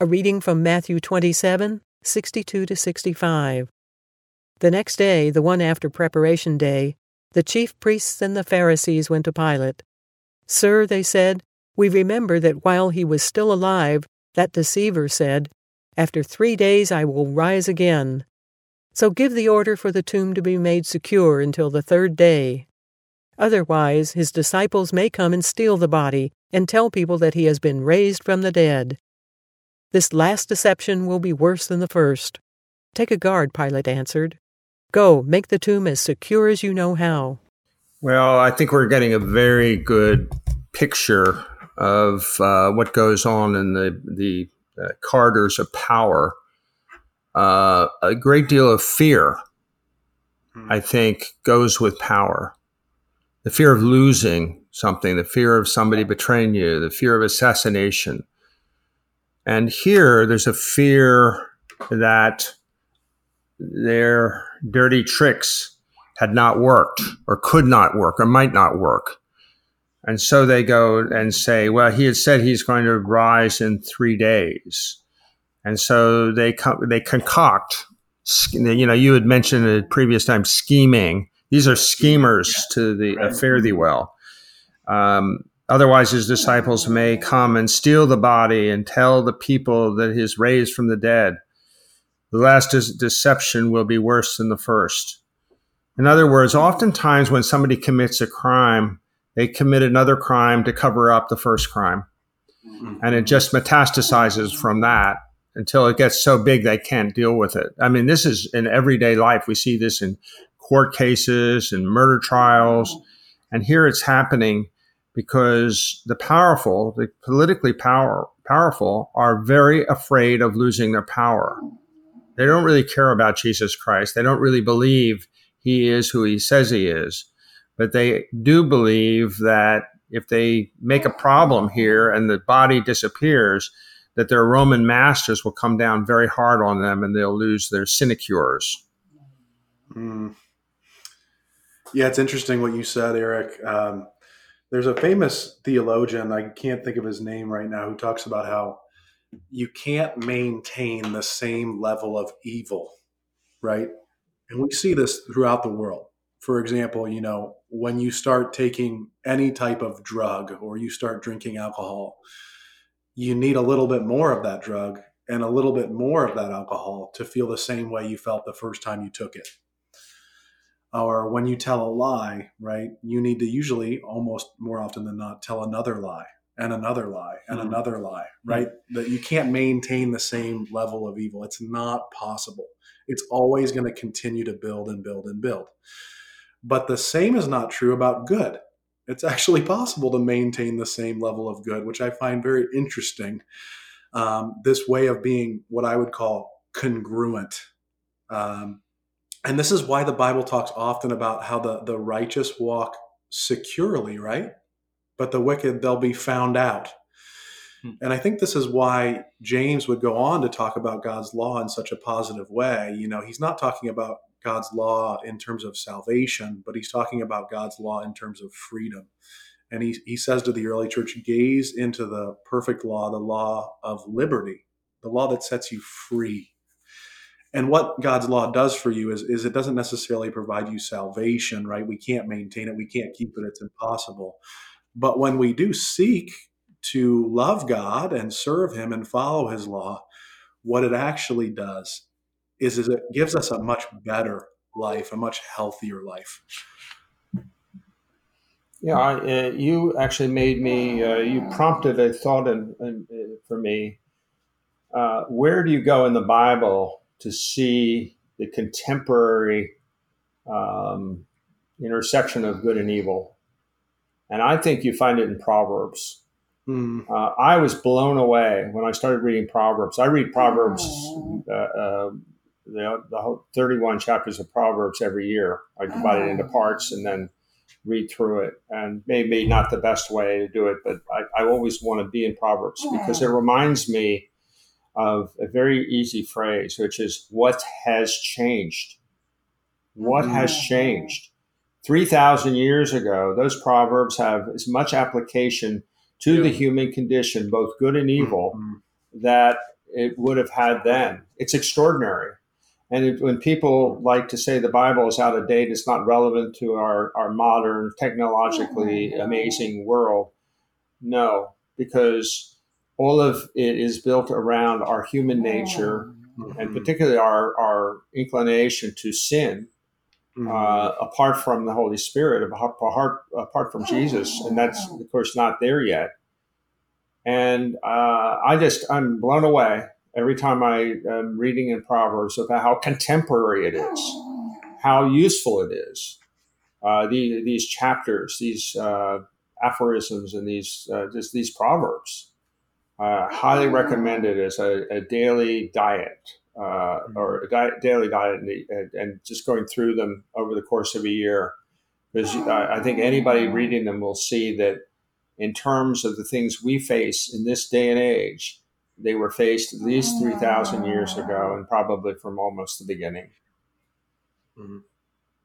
A reading from Matthew 27, 62 to 65. The next day, the one after preparation day, the chief priests and the Pharisees went to Pilate. Sir, they said, we remember that while he was still alive, that deceiver said, After three days I will rise again. So give the order for the tomb to be made secure until the third day. Otherwise, his disciples may come and steal the body and tell people that he has been raised from the dead. This last deception will be worse than the first. Take a guard, Pilate answered. Go, make the tomb as secure as you know how. Well, I think we're getting a very good picture of uh, what goes on in the, the uh, corridors of power. Uh, a great deal of fear, hmm. I think, goes with power. The fear of losing something, the fear of somebody betraying you, the fear of assassination, and here there's a fear that their dirty tricks had not worked or could not work or might not work. And so they go and say, well, he had said he's going to rise in three days. And so they, they concoct, you know, you had mentioned at previous time scheming. These are schemers to the uh, fare thee well. Um, Otherwise, his disciples may come and steal the body and tell the people that he is raised from the dead. The last deception will be worse than the first. In other words, oftentimes when somebody commits a crime, they commit another crime to cover up the first crime. Mm-hmm. And it just metastasizes from that until it gets so big they can't deal with it. I mean, this is in everyday life. We see this in court cases and murder trials. And here it's happening because the powerful, the politically power, powerful, are very afraid of losing their power. They don't really care about Jesus Christ. They don't really believe he is who he says he is. But they do believe that if they make a problem here and the body disappears, that their Roman masters will come down very hard on them and they'll lose their sinecures. Mm. Yeah, it's interesting what you said, Eric. Um, there's a famous theologian, I can't think of his name right now, who talks about how you can't maintain the same level of evil, right? And we see this throughout the world. For example, you know, when you start taking any type of drug or you start drinking alcohol, you need a little bit more of that drug and a little bit more of that alcohol to feel the same way you felt the first time you took it or when you tell a lie, right, you need to usually almost more often than not tell another lie and another lie and mm-hmm. another lie, right? Mm-hmm. That you can't maintain the same level of evil. It's not possible. It's always going to continue to build and build and build. But the same is not true about good. It's actually possible to maintain the same level of good, which I find very interesting. Um, this way of being what I would call congruent. Um, and this is why the Bible talks often about how the, the righteous walk securely, right? But the wicked, they'll be found out. Hmm. And I think this is why James would go on to talk about God's law in such a positive way. You know, he's not talking about God's law in terms of salvation, but he's talking about God's law in terms of freedom. And he, he says to the early church, gaze into the perfect law, the law of liberty, the law that sets you free and what God's law does for you is, is it doesn't necessarily provide you salvation, right? We can't maintain it, we can't keep it, it's impossible. But when we do seek to love God and serve Him and follow His law, what it actually does is, is it gives us a much better life, a much healthier life. Yeah, I, uh, you actually made me, uh, you prompted a thought in, in, in, for me. Uh, where do you go in the Bible to see the contemporary um, intersection of good and evil. And I think you find it in Proverbs. Mm. Uh, I was blown away when I started reading Proverbs. I read Proverbs, uh, uh, the, the whole 31 chapters of Proverbs every year. I divide it into parts and then read through it. And maybe not the best way to do it, but I, I always want to be in Proverbs because it reminds me of a very easy phrase, which is what has changed? What mm-hmm. has changed? 3,000 years ago, those proverbs have as much application to yeah. the human condition, both good and evil, mm-hmm. that it would have had then. It's extraordinary. And it, when people like to say the Bible is out of date, it's not relevant to our, our modern, technologically amazing world. No, because all of it is built around our human nature mm-hmm. and particularly our, our inclination to sin mm-hmm. uh, apart from the Holy Spirit, apart, apart from Jesus. And that's, of course, not there yet. And uh, I just, I'm blown away every time I am reading in Proverbs about how contemporary it is, how useful it is. Uh, the, these chapters, these uh, aphorisms, and these uh, just these proverbs, uh, highly recommended as a, a daily diet uh, or a diet, daily diet, and, and, just going through them over the course of a year. Because I think anybody reading them will see that in terms of the things we face in this day and age, they were faced at least 3,000 years ago and probably from almost the beginning. Mm-hmm.